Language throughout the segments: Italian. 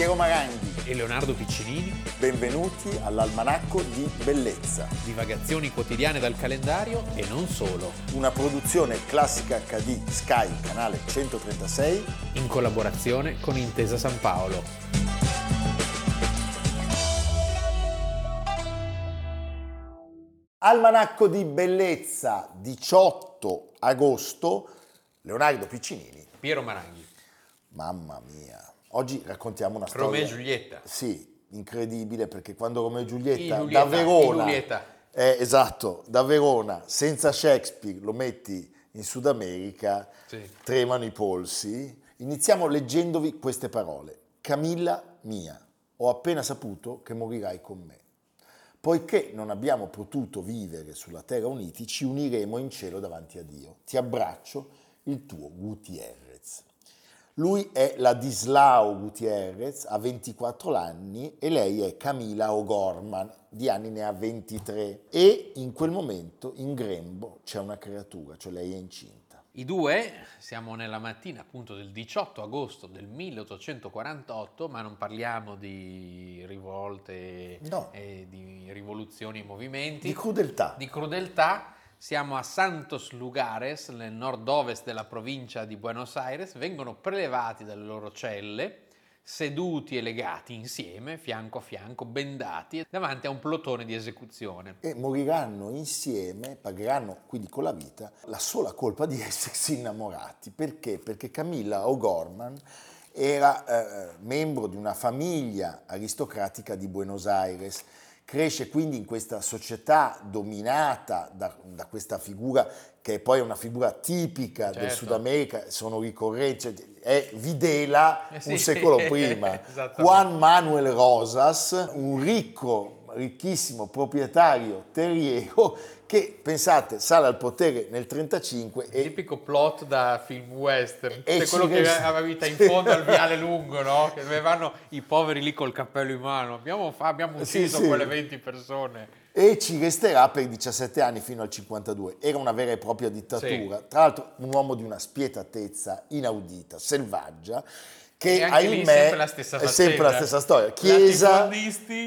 Piero Maranghi. e Leonardo Piccinini, Benvenuti all'Almanacco di Bellezza, divagazioni quotidiane dal calendario e non solo, una produzione classica HD Sky, canale 136. in collaborazione con Intesa San Paolo. Almanacco di Bellezza, 18 agosto, Leonardo Piccinini. Piero Maranghi, Mamma mia, oggi raccontiamo una storia. Romeo e Giulietta. Sì, incredibile perché quando Romeo e Giulietta, Giulietta, da Verona, Giulietta. eh, esatto, da Verona, senza Shakespeare, lo metti in Sud America, Sì. tremano i polsi. Iniziamo leggendovi queste parole. Camilla mia, ho appena saputo che morirai con me. Poiché non abbiamo potuto vivere sulla terra uniti, ci uniremo in cielo davanti a Dio. Ti abbraccio, il tuo Gutierrez. Lui è Ladislao Gutierrez, ha 24 anni e lei è Camila O'Gorman, di anni ne ha 23. E in quel momento in grembo c'è una creatura, cioè lei è incinta. I due, siamo nella mattina appunto del 18 agosto del 1848, ma non parliamo di rivolte No. e di rivoluzioni e movimenti, Di crudeltà. di crudeltà. Siamo a Santos Lugares, nel nord-ovest della provincia di Buenos Aires, vengono prelevati dalle loro celle, seduti e legati insieme, fianco a fianco, bendati, davanti a un plotone di esecuzione. e moriranno insieme, pagheranno quindi con la vita la sola colpa di essersi innamorati. Perché? Perché Camilla O'Gorman era eh, membro di una famiglia aristocratica di Buenos Aires, cresce quindi in questa società dominata da, da questa figura che è poi una figura tipica del Certo. Sud America, sono ricorrenti, cioè, è Videla Eh sì. un secolo prima. Juan Manuel Rosas, un ricco, ricchissimo proprietario terriero che, pensate, sale al potere nel 1935 e Tipico plot da film western, E C'è quello che resta- aveva in fondo al viale lungo, no? Che dove vanno i poveri lì col cappello in mano. Abbiamo, abbiamo Sì, ucciso sì. quelle 20 persone. e ci resterà per 17 anni fino al 52. Era una vera e propria dittatura. Sì. Tra l'altro un uomo di una spietatezza inaudita, selvaggia, che ahimè sempre la stessa è sempre la stessa storia. Chiesa,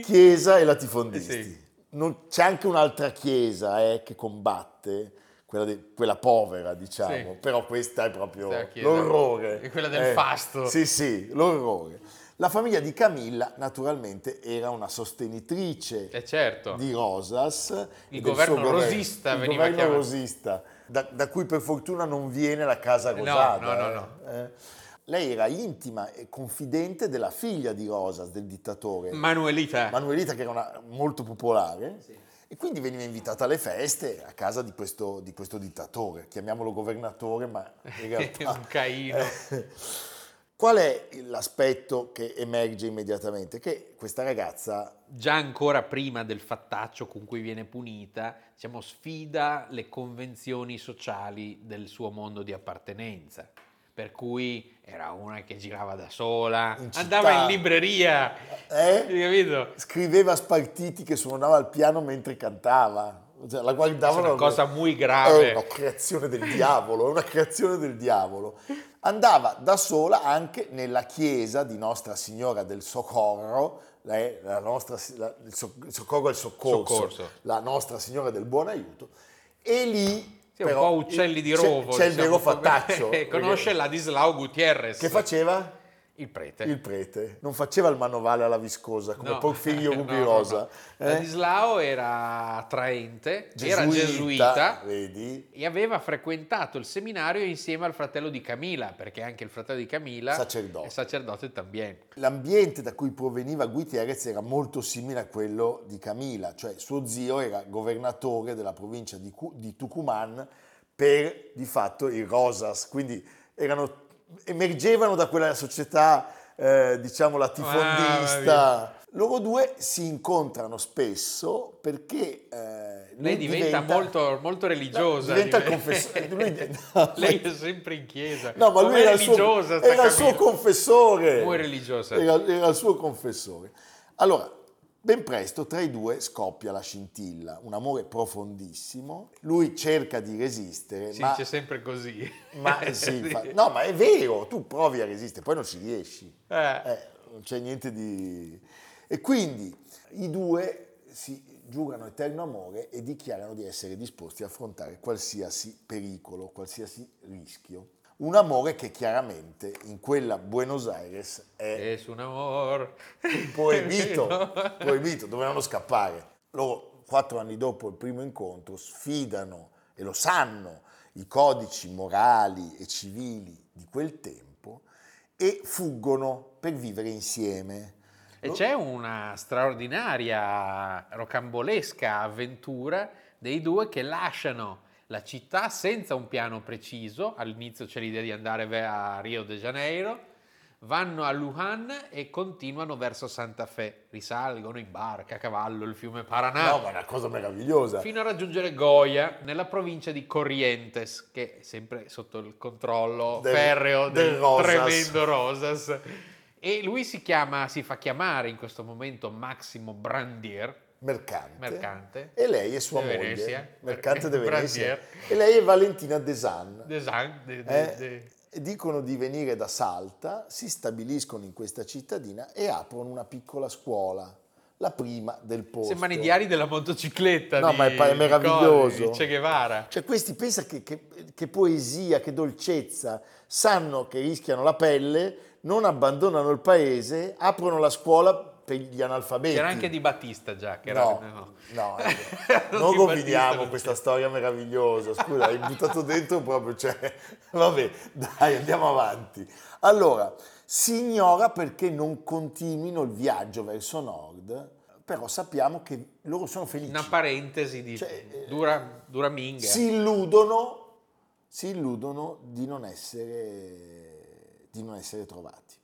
chiesa e latifondisti. Eh sì. Non- c'è anche un'altra chiesa eh, che combatte, quella, de- quella povera diciamo, Sì. però questa è proprio è l'orrore. È quella del fasto. Sì, sì, l'orrore. La famiglia di Camilla naturalmente era una sostenitrice Eh certo. di Rosas. Il governo governo. rosista il veniva governo chiamato. rosista, da, da cui per fortuna non viene la casa No, rosata. no, no, eh, eh. Lei era intima e confidente della figlia di Rosas, del dittatore. Manuelita. Manuelita che era una- molto popolare e quindi veniva invitata alle feste a casa di questo, di questo dittatore, chiamiamolo governatore, ma in realtà... Un Caino. Eh, Qual è l'aspetto che emerge immediatamente? Che questa ragazza Già ancora prima del fattaccio con cui viene punita, diciamo, sfida le convenzioni sociali del suo mondo di appartenenza. Per cui era una che girava da sola, In andava in libreria, eh, scriveva spartiti che suonava al piano mentre cantava. Cioè, la È guardavano una cosa È grave. una creazione del diavolo, è una creazione del diavolo. Andava da sola anche nella chiesa di Nostra Signora del Soccorro, lei- la nostra, la- il, so- il soccorro è il soccorso, Soccorso. la Nostra Signora del Buon Aiuto, e lì Sì, un però, po' uccelli di rovo. C'è, il diciamo, vero come- fattaccio. Conosce Ladislao Gutierrez. Che faceva? Il prete. Il prete. Non faceva il manovale alla viscosa come No. Porfirio No, no, Rubirosa. no. eh? Ladislao era attraente, era gesuita Vedi? e aveva frequentato il seminario insieme al fratello di Camila, perché anche il fratello di Camila Sacerdote. è sacerdote también. L'ambiente da cui proveniva Gutierrez era molto simile a quello di Camila, cioè suo zio era governatore della provincia di, Cu- di Tucumán per di fatto i Rosas, quindi erano- emergevano da quella società eh, diciamo latifondista. Loro due si incontrano spesso perché eh, Lei diventa, molto, molto religiosa. diventa il diventa- confessore. Lui- no, Lei è sempre in chiesa. No, ma lui era il suo, era il suo confessore. Era, era il suo confessore. Allora, ben presto tra i due scoppia la scintilla, un amore profondissimo. Lui cerca di resistere, Si ma, dice sempre così. ma sì, fa- no, ma è vero, tu provi a resistere, poi non ci riesci. Eh. Eh, non c'è niente di... E quindi i due si giurano eterno amore e dichiarano di essere disposti a affrontare qualsiasi pericolo, qualsiasi rischio. Un amore che chiaramente in quella Buenos Aires è Es un amor. proibito, proibito, dovevano scappare. Loro, quattro anni dopo il primo incontro, sfidano, e lo sanno, i codici morali e civili di quel tempo e fuggono per vivere insieme. E c'è una straordinaria, rocambolesca avventura dei due che lasciano la città senza un piano preciso. All'inizio c'è l'idea di andare a Rio de Janeiro, vanno a Lujan e continuano verso Santa Fe. Risalgono in barca a cavallo il fiume Paraná. No, ma è una cosa meravigliosa. Fino a raggiungere Goya, nella provincia di Corrientes, che è sempre sotto il controllo Del- ferreo del del, Rosas. tremendo Rosas. E lui si chiama, si fa chiamare in questo momento Massimo Brandier, Mercante. mercante. E lei è sua De moglie, Venezia. mercante de Venezia. E lei è Valentina Desan. Design, de- de- Eh, de- dicono di venire da Salta, si stabiliscono in questa cittadina e aprono una piccola scuola, la prima del posto. Sembrano i diari della motocicletta No, ma è meraviglioso. Che Guevara. Cioè questi pensa che, che- che poesia, che dolcezza, sanno che rischiano la pelle, non abbandonano il paese, aprono la scuola per gli analfabeti. C'era anche Di Battista già, che era... No, no. no, eh, Non non Battista, questa non storia meravigliosa. Scusa, hai buttato dentro proprio, cioè, vabbè, dai, andiamo avanti. Allora, si ignora perché non continuino il viaggio verso nord, però sappiamo che loro sono felici. Una parentesi di Cioè, eh, dura, dura minga. Si illudono, si illudono di non essere, di non essere trovati.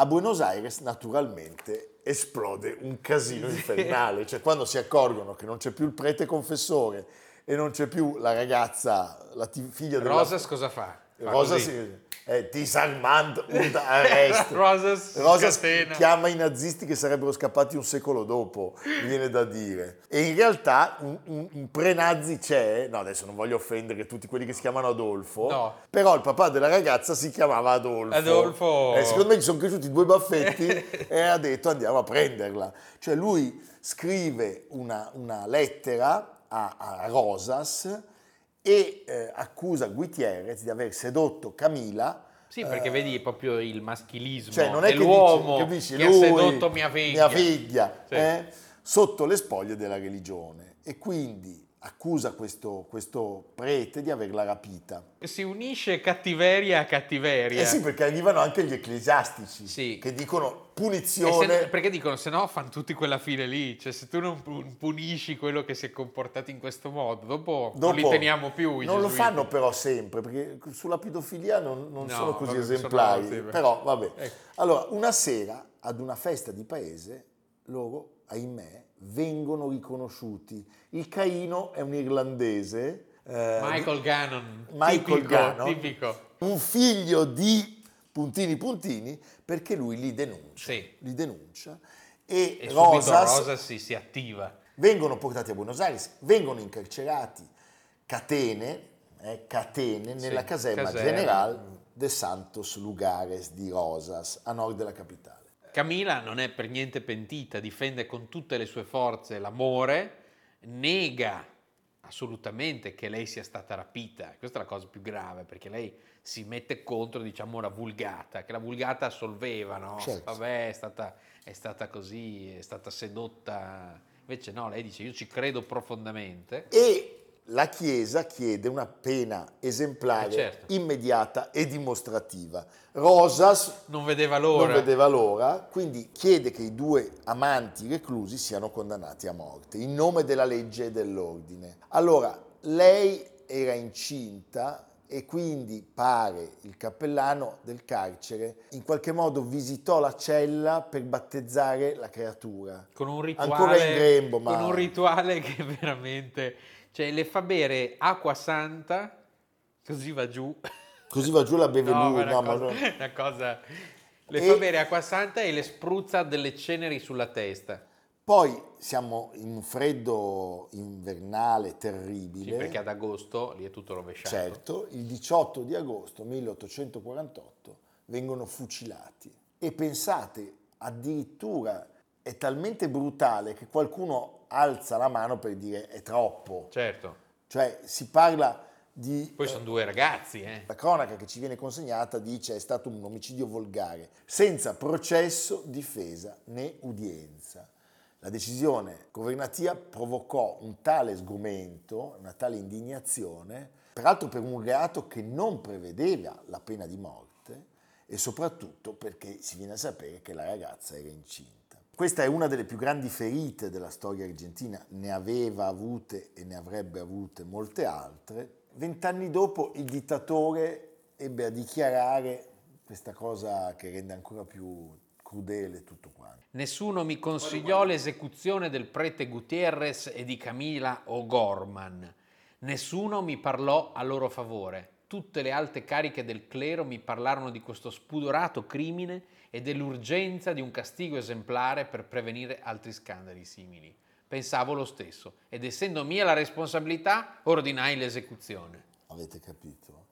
A Buenos Aires naturalmente esplode un casino infernale, cioè quando si accorgono che non c'è più il prete confessore e non c'è più la ragazza, la ti- figlia della... Rosas cosa fa? Fa Rosa così. si, eh, disarmand und arrest. Rosas Rosa scatena. chiama i nazisti che sarebbero scappati un secolo dopo, mi viene da dire. E in realtà un, un- un pre-nazi c'è, no adesso non voglio offendere tutti quelli che si chiamano Adolfo, No. però il papà della ragazza si chiamava Adolfo. Adolfo. Eh, secondo me gli sono cresciuti due baffetti e ha detto andiamo a prenderla. Cioè lui scrive una, una lettera a, a Rosas e eh, accusa Gutierrez di aver sedotto Camila Sì, perché eh, vedi proprio il maschilismo cioè non è che dell'uomo che capisci, ha lui, sedotto mia figlia. figlia, Sì. eh, sotto le spoglie della religione e quindi accusa questo, questo prete di averla rapita. Si unisce cattiveria a cattiveria. Eh sì, perché arrivano anche gli ecclesiastici Sì. che dicono punizione. se- perché dicono, se no fanno tutti quella fine lì, cioè se tu non pu- punisci quello che si è comportato in questo modo, dopo, non li Dopo- teniamo più. Non lo gesuiti. fanno però sempre, perché sulla pedofilia non, non No, sono così vabbè, sono esemplari. beh. però vabbè. Ecco. Allora, una sera ad una festa di paese, loro, ahimè, vengono riconosciuti. Il Caino è un irlandese. eh, Michael Gannon, Michael tipico, Gannon. tipico. un figlio di puntini puntini perché lui li denuncia. Sì. Li denuncia e, E Rosas Rosa si, si attiva. vengono portati a Buenos Aires, vengono incarcerati, catene, eh, catene nella caserma caserma. General de Santos Lugares di Rosas, a nord della capitale. Camila non è per niente pentita, difende con tutte le sue forze l'amore, nega assolutamente che lei sia stata rapita. Questa è la cosa più grave, perché lei si mette contro, diciamo, la vulgata, che la vulgata assolveva, no? Certo. Vabbè, è stata, è stata così, è stata sedotta. Invece no, lei dice, io ci credo profondamente. E la Chiesa chiede una pena esemplare, Eh, certo. immediata e dimostrativa. Rosas Non vedeva l'ora. non vedeva l'ora, quindi chiede che i due amanti reclusi siano condannati a morte in nome della legge e dell'ordine. Allora, lei era incinta e quindi pare il cappellano del carcere in qualche modo visitò la cella per battezzare la creatura. con un rituale, Ancora in grembo, ma- con un rituale che veramente, cioè le fa bere acqua santa, così va giù. Così va giù la beve No, lui, ma no, una, ma cosa, no. una cosa- Le E- fa bere acqua santa e le spruzza delle ceneri sulla testa. Poi siamo in un freddo invernale Sì, terribile. perché ad agosto lì è tutto rovesciato. Certo, il 18 di agosto 1848 vengono fucilati. E pensate, addirittura è talmente brutale che qualcuno alza la mano per dire è troppo. Certo. Cioè si parla di... Poi sono due ragazzi, eh. La cronaca che ci viene consegnata dice è stato un omicidio volgare, senza processo, difesa né udienza. La decisione governativa provocò un tale sgomento, una tale indignazione, peraltro per un reato che non prevedeva la pena di morte e soprattutto perché si viene a sapere che la ragazza era incinta. Questa è una delle più grandi ferite della storia argentina, ne aveva avute e ne avrebbe avute molte altre. Vent'anni dopo il dittatore ebbe a dichiarare questa cosa che rende ancora più crudele tutto quanto. Nessuno mi consigliò l'esecuzione del prete Gutierrez e di Camila O'Gorman. Nessuno mi parlò a loro favore. Tutte le alte cariche del clero mi parlarono di questo spudorato crimine e dell'urgenza di un castigo esemplare per prevenire altri scandali simili. Pensavo lo stesso ed essendo mia la responsabilità ordinai l'esecuzione. Avete capito?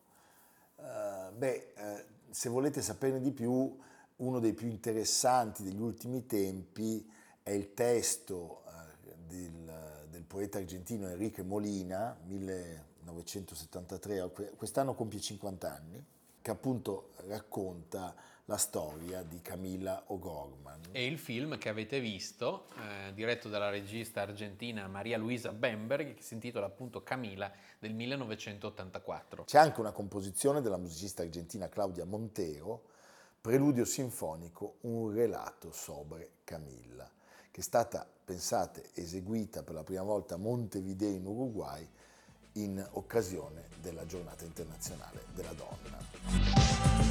Uh, beh, uh, se volete saperne di più, uno dei più interessanti degli ultimi tempi è il testo uh, del, del, poeta argentino Enrique Molina, 1973, quest'anno compie 50 anni, che appunto racconta la storia di Camilla O'Gorman. E il film che avete visto, eh, diretto dalla regista argentina Maria Luisa Bemberg, che si intitola appunto Camilla del 1984. C'è anche una composizione della musicista argentina Claudia Montero, Preludio sinfonico, un relato sobre Camilla, che è stata, pensate, eseguita per la prima volta a Montevideo in Uruguay in occasione della giornata internazionale della donna.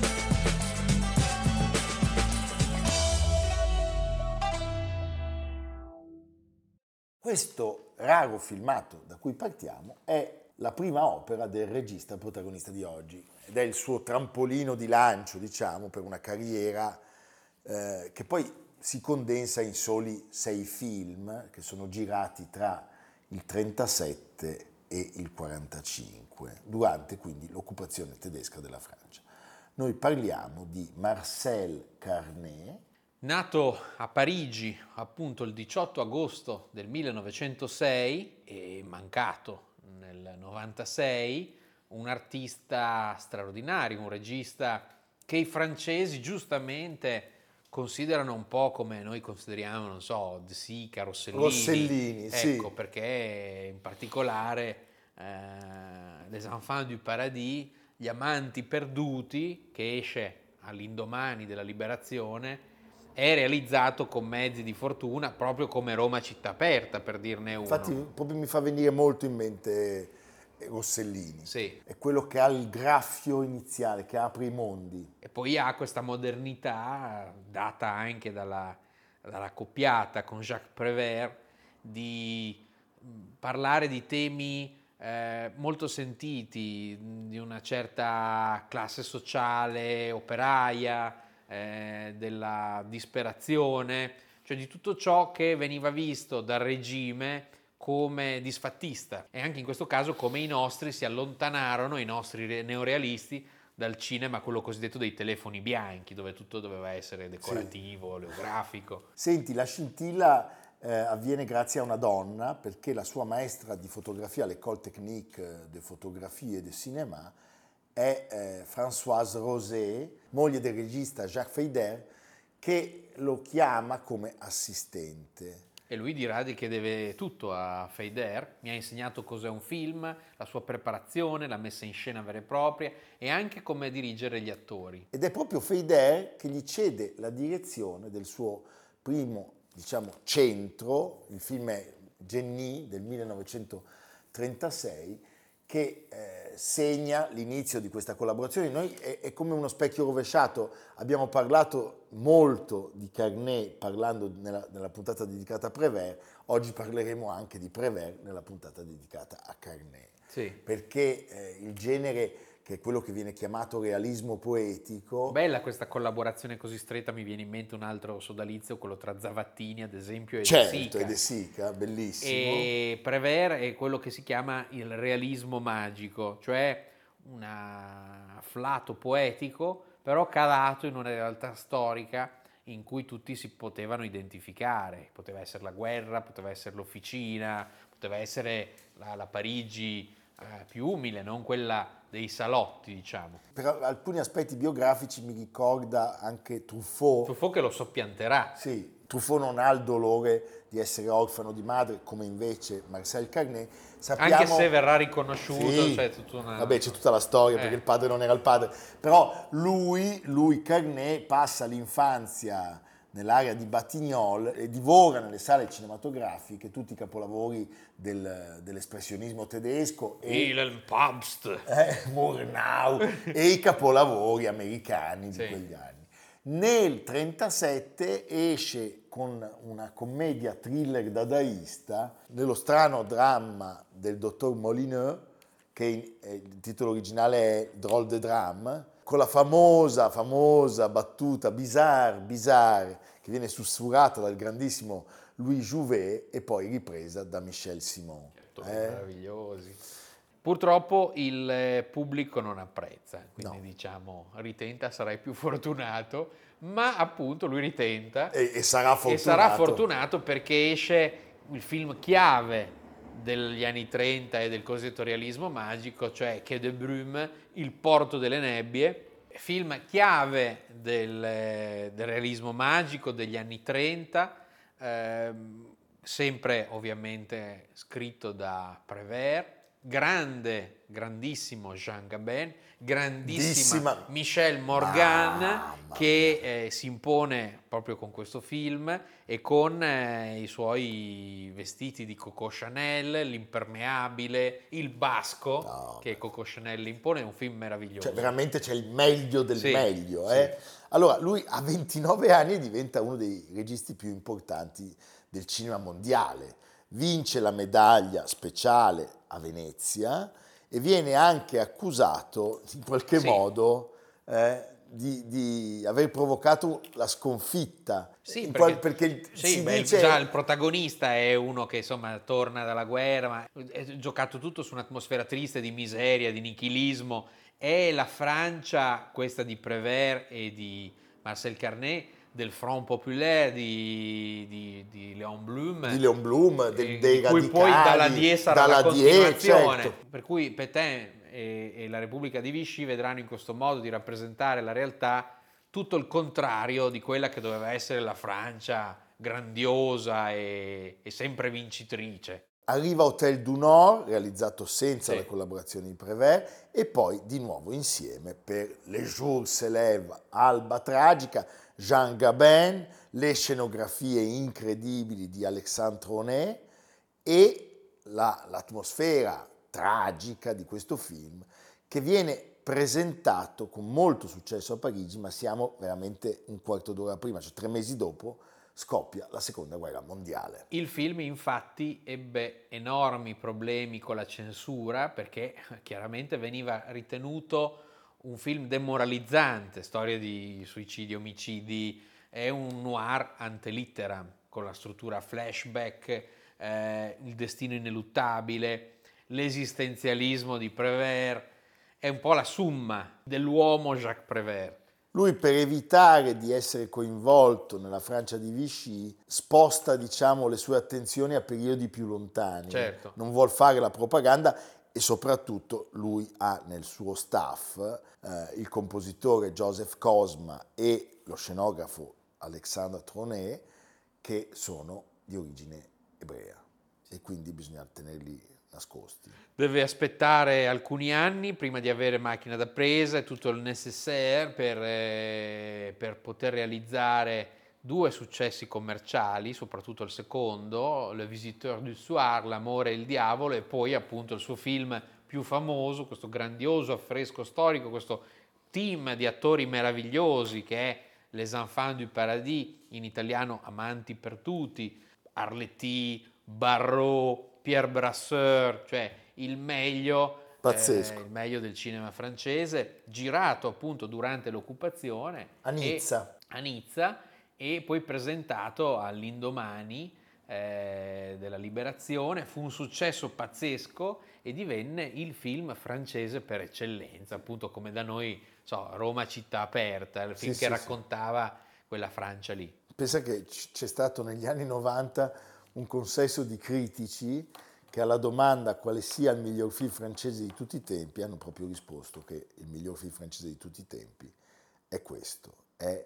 Questo raro filmato da cui partiamo è la prima opera del regista protagonista di oggi ed è il suo trampolino di lancio, diciamo, per una carriera eh, che poi si condensa in soli sei film che sono girati tra il 37 e il 45, durante quindi l'occupazione tedesca della Francia. Noi parliamo di Marcel Carnet, Nato a Parigi appunto il 18 agosto del 1906 e mancato nel 96, un artista straordinario, un regista che i francesi giustamente considerano un po' come noi consideriamo, non so, De Sica, Rossellini. Rossellini, ecco, sì. perché in particolare eh, Les Enfants du Paradis, Gli amanti perduti, che esce all'indomani della liberazione, è realizzato con mezzi di fortuna, proprio come Roma città aperta, per dirne uno. Infatti proprio mi fa venire molto in mente Rossellini. Sì. È quello che ha il graffio iniziale, che apre i mondi. E poi ha questa modernità, data anche dalla, dalla coppiata con Jacques Prévert, di parlare di temi eh, molto sentiti, di una certa classe sociale, operaia, eh, della disperazione, cioè di tutto ciò che veniva visto dal regime come disfattista e anche in questo caso come i nostri si allontanarono, i nostri neorealisti, dal cinema, quello cosiddetto dei telefoni bianchi, dove tutto doveva essere decorativo, sì. oleografico. Senti, la scintilla eh, avviene grazie a una donna, perché la sua maestra di fotografia, l'École Technique de Photographie et de Cinéma, è eh, Françoise Rosé, moglie del regista Jacques Feyder, che lo chiama come assistente. E lui dirà che deve tutto a Feyder, mi ha insegnato cos'è un film, la sua preparazione, la messa in scena vera e propria e anche come dirigere gli attori. Ed è proprio Feyder che gli cede la direzione del suo primo, diciamo, centro, il film è Jenny del 1936, che eh, segna l'inizio di questa collaborazione. Noi è, è, come uno specchio rovesciato, abbiamo parlato molto di Carnet parlando nella, nella puntata dedicata a Prévert, oggi parleremo anche di Prévert nella puntata dedicata a Carnet. Sì. Perché eh, il genere che è quello che viene chiamato realismo poetico. Bella questa collaborazione così stretta, mi viene in mente un altro sodalizio, quello tra Zavattini ad esempio e certo, De Sica. e De Sica, bellissimo. E Prévert è quello che si chiama il realismo magico, cioè un afflato poetico, però calato in una realtà storica in cui tutti si potevano identificare, poteva essere la guerra, poteva essere l'officina, poteva essere la, la Parigi eh, più umile, non quella dei salotti, diciamo. Per alcuni aspetti biografici mi ricorda anche Truffaut. Truffaut che lo soppianterà. Sì, Truffaut non ha il dolore di essere orfano di madre, come invece Marcel Carnet. Sappiamo... Anche se verrà riconosciuto, sì, c'è tutta una... Vabbè, c'è tutta la storia, eh. perché il padre non era il padre. Però lui, lui Carnet, passa l'infanzia nell'area di Batignolles e divora nelle sale cinematografiche tutti i capolavori del, dell'espressionismo tedesco e il Pabst eh, Murnau e i capolavori americani di sì. quegli anni. Nel 1937 esce con una commedia thriller dadaista nello strano dramma del dottor Molineux, che il titolo originale è Drôle de Drame, con la famosa, famosa battuta bizarre, bizarre, che viene sussurrata dal grandissimo Louis Jouvet e poi ripresa da Michel Simon. Certo, eh? Meravigliosi. Purtroppo il eh, pubblico non apprezza, quindi no. diciamo ritenta, sarai più fortunato, ma appunto lui ritenta e, e, sarà fortunato. e sarà fortunato perché esce il film chiave degli anni 30 e del cosiddetto realismo magico, cioè Che de Brume, Il porto delle nebbie, film chiave del, del realismo magico degli anni 30, ehm, sempre ovviamente scritto da Prévert, grande, grandissimo Jean Gabin, grandissima Dissima. Michelle Morgan ah, che eh, si impone proprio con questo film e con eh, i suoi vestiti di Coco Chanel, l'impermeabile, il basco no, che Coco Chanel impone, è un film meraviglioso. Cioè veramente c'è il meglio del sì, meglio. Eh? Sì. Allora lui a 29 anni diventa uno dei registi più importanti del cinema mondiale, vince la medaglia speciale a Venezia e viene anche accusato in qualche sì. modo eh, di, di, aver provocato la sconfitta. Sì, perché, perché sì, beh, dice... già il protagonista è uno che insomma torna dalla guerra, ma è giocato tutto su un'atmosfera triste di miseria, di nichilismo. È la Francia, questa di Prévert e di Marcel Carnet, del Front Populaire di, di, di Leon Blum, di Leon Blum del, dei radicali, cui poi dalla Die sarà dalla la continuazione. Certo. Per cui Petain e, e, la Repubblica di Vichy vedranno in questo modo di rappresentare la realtà tutto il contrario di quella che doveva essere la Francia grandiosa e, e sempre vincitrice. Arriva Hotel du Nord, realizzato senza sì. la collaborazione di Prévert, e poi di nuovo insieme per Les Jours se lève, Alba Tragica, Jean Gabin, le scenografie incredibili di Alexandre Ronet e la, l'atmosfera tragica di questo film che viene presentato con molto successo a Parigi, ma siamo veramente un quarto d'ora prima, cioè tre mesi dopo scoppia la seconda guerra mondiale. Il film infatti ebbe enormi problemi con la censura perché chiaramente veniva ritenuto un film demoralizzante, storia di suicidi, omicidi, è un noir ante litteram, con la struttura flashback, eh, il destino ineluttabile, l'esistenzialismo di Prévert, è un po' la summa dell'uomo Jacques Prévert. Lui per evitare di essere coinvolto nella Francia di Vichy sposta diciamo, le sue attenzioni a periodi più lontani. Certo. Non vuole fare la propaganda e soprattutto lui ha nel suo staff eh, il compositore Joseph Cosma e lo scenografo Alexandre Tronet che sono di origine ebrea e quindi bisogna tenerli nascosti. Deve aspettare alcuni anni prima di avere macchina da presa e tutto il necessaire per, eh, per poter realizzare due successi commerciali, soprattutto il secondo, Le Visiteur du Soir, L'amore e il diavolo, e poi appunto il suo film più famoso, questo grandioso affresco storico, questo team di attori meravigliosi che è Les Enfants du Paradis, in italiano Amanti per tutti, Arletty, Barrault, Pierre Brasseur, cioè il meglio Pazzesco. Eh, il meglio del cinema francese, girato appunto durante l'occupazione. A Nizza. a Nizza e poi presentato all'indomani eh, della liberazione. Fu un successo pazzesco e divenne il film francese per eccellenza, appunto come da noi, so, Roma città aperta, il film sì, che sì, raccontava quella Francia lì. Pensa che c'è stato negli anni 90 un consesso di critici che alla domanda quale sia il miglior film francese di tutti i tempi hanno proprio risposto che il miglior film francese di tutti i tempi è questo, è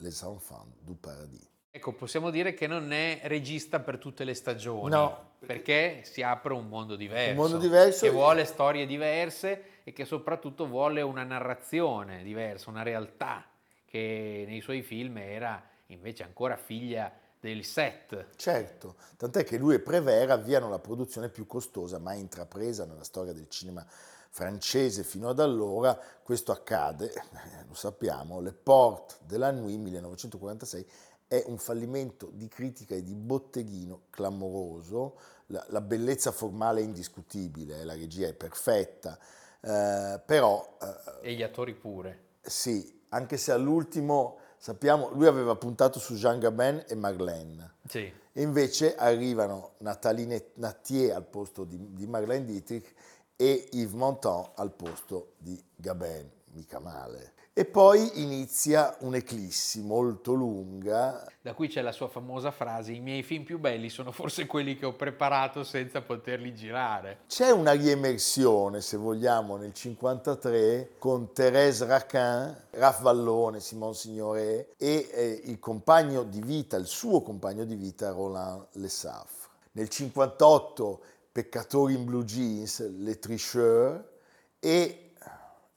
Les Enfants du Paradis. Ecco, possiamo dire che non è regista per tutte le stagioni, No. perché si apre un mondo diverso, Un mondo diverso che vuole storie diverse e che soprattutto vuole una narrazione diversa, una realtà che nei suoi film era invece ancora figlia del set. Certo, tant'è che lui e Prévert avviano la produzione più costosa mai intrapresa nella storia del cinema francese fino ad allora. Questo accade, eh, lo sappiamo, Le Porte de la Nuit 1946 è un fallimento di critica e di botteghino clamoroso. La, la bellezza formale è indiscutibile, eh, la regia è perfetta, eh, però eh, E gli attori pure. sì, anche se all'ultimo sappiamo, lui aveva puntato su Jean Gabin e Marlène. Sì. E invece arrivano Nathalie Nattier al posto di, di Marlène Dietrich e Yves Montand al posto di Gabin, mica male. E poi inizia un'eclissi molto lunga. Da qui c'è la sua famosa frase, i miei film più belli sono forse quelli che ho preparato senza poterli girare. C'è una riemersione, se vogliamo, nel 53 con Thérèse Raquin, Ralph Vallone, Simon Signoret e eh, il compagno di vita, il suo compagno di vita, Roland Lessafre. Nel 58 Peccatori in blue jeans, Les Tricheurs e,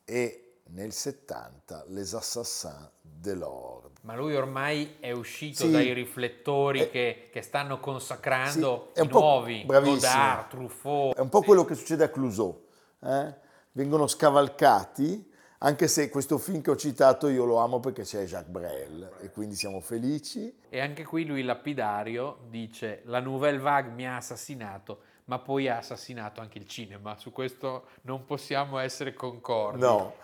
e nel 70 Les Assassins de l'Ordre. Ma lui ormai è uscito Sì. dai riflettori Eh, che, che stanno consacrando Sì, è nuovi. Godard, Truffaut. È un po' quello che succede a Clouseau. eh? Vengono scavalcati, anche se questo film che ho citato io lo amo perché c'è Jacques Brel e quindi siamo felici. E anche qui lui, lapidario, dice la Nouvelle Vague mi ha assassinato, ma poi ha assassinato anche il cinema. Su questo non possiamo essere concordi. No.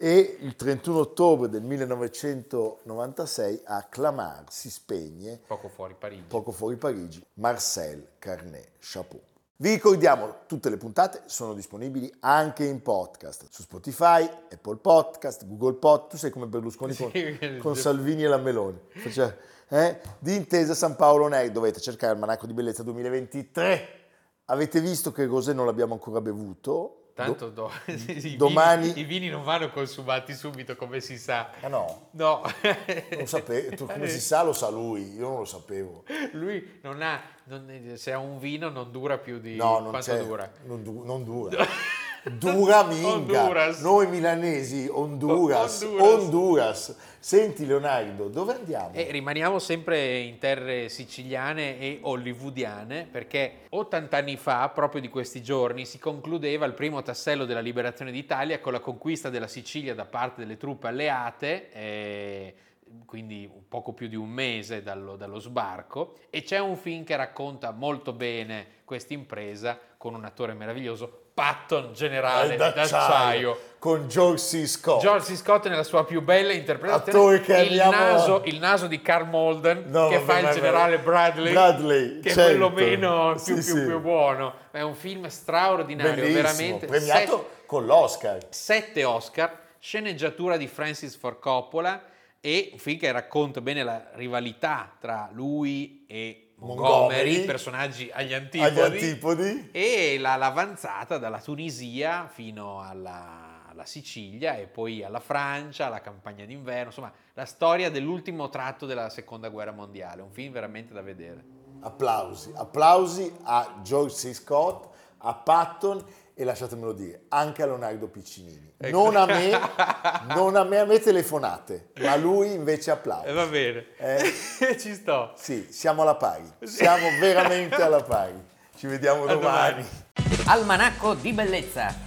E il 31 ottobre del 1996 a Clamart si spegne, Poco fuori Parigi. poco fuori Parigi, Marcel Carnet Chapeau. Vi ricordiamo, tutte le puntate sono disponibili anche in podcast su Spotify, Apple Podcast, Google Podcast. Tu sei come Berlusconi con, Sì. con Salvini e la Meloni. Faccia- eh? Di Intesa San Paolo Nei, dovete cercare il Manacco di Bellezza 2023. Avete visto che Rosé non l'abbiamo ancora bevuto? Tanto do- i, domani- vini, i vini non vanno consumati subito, come si sa. Ah no, No, non lo sapevo. Tu, come si sa lo sa lui, io non lo sapevo. Lui non ha, non- se ha un vino non dura più di No, non quanto dura. Non, du- non dura. Dura minga. Honduras. Noi milanesi, Honduras, Honduras. Honduras. Senti Leonardo, dove andiamo? E rimaniamo sempre in terre siciliane e hollywoodiane perché 80 anni fa, proprio di questi giorni, si concludeva il primo tassello della liberazione d'Italia con la conquista della Sicilia da parte delle truppe alleate, eh, quindi poco più di un mese dallo, dallo sbarco, e c'è un film che racconta molto bene questa impresa con un attore meraviglioso, Patton, generale Eh, d'acciaio. Con George C. Scott. George C. Scott nella sua più bella interpretazione, che il, naso, il naso di Carl Malden No, che fa il generale Bradley, Bradley, che è certo. quello meno più, Sì, più- sì. più buono. È un film straordinario, Bellissimo, veramente. premiato Set- con l'Oscar. sette Oscar, sceneggiatura di Francis Ford Coppola e un film che racconta bene la rivalità tra lui e Montgomery, Montgomery, personaggi agli antipodi, Agli antipodi. e la- l'avanzata dalla Tunisia fino alla, alla Sicilia e poi alla Francia, alla campagna d'inverno, insomma la storia dell'ultimo tratto della seconda guerra mondiale, un film veramente da vedere. Applausi, applausi a George C. Scott, a Patton e lasciatemelo dire, anche a Leonardo Piccinini. Ecco. Non a me, non a me, a me telefonate, ma a lui invece applausi. E va bene, Eh? ci sto. Sì, siamo alla pari, siamo veramente alla pari. Ci vediamo A domani. domani. Almanacco di bellezza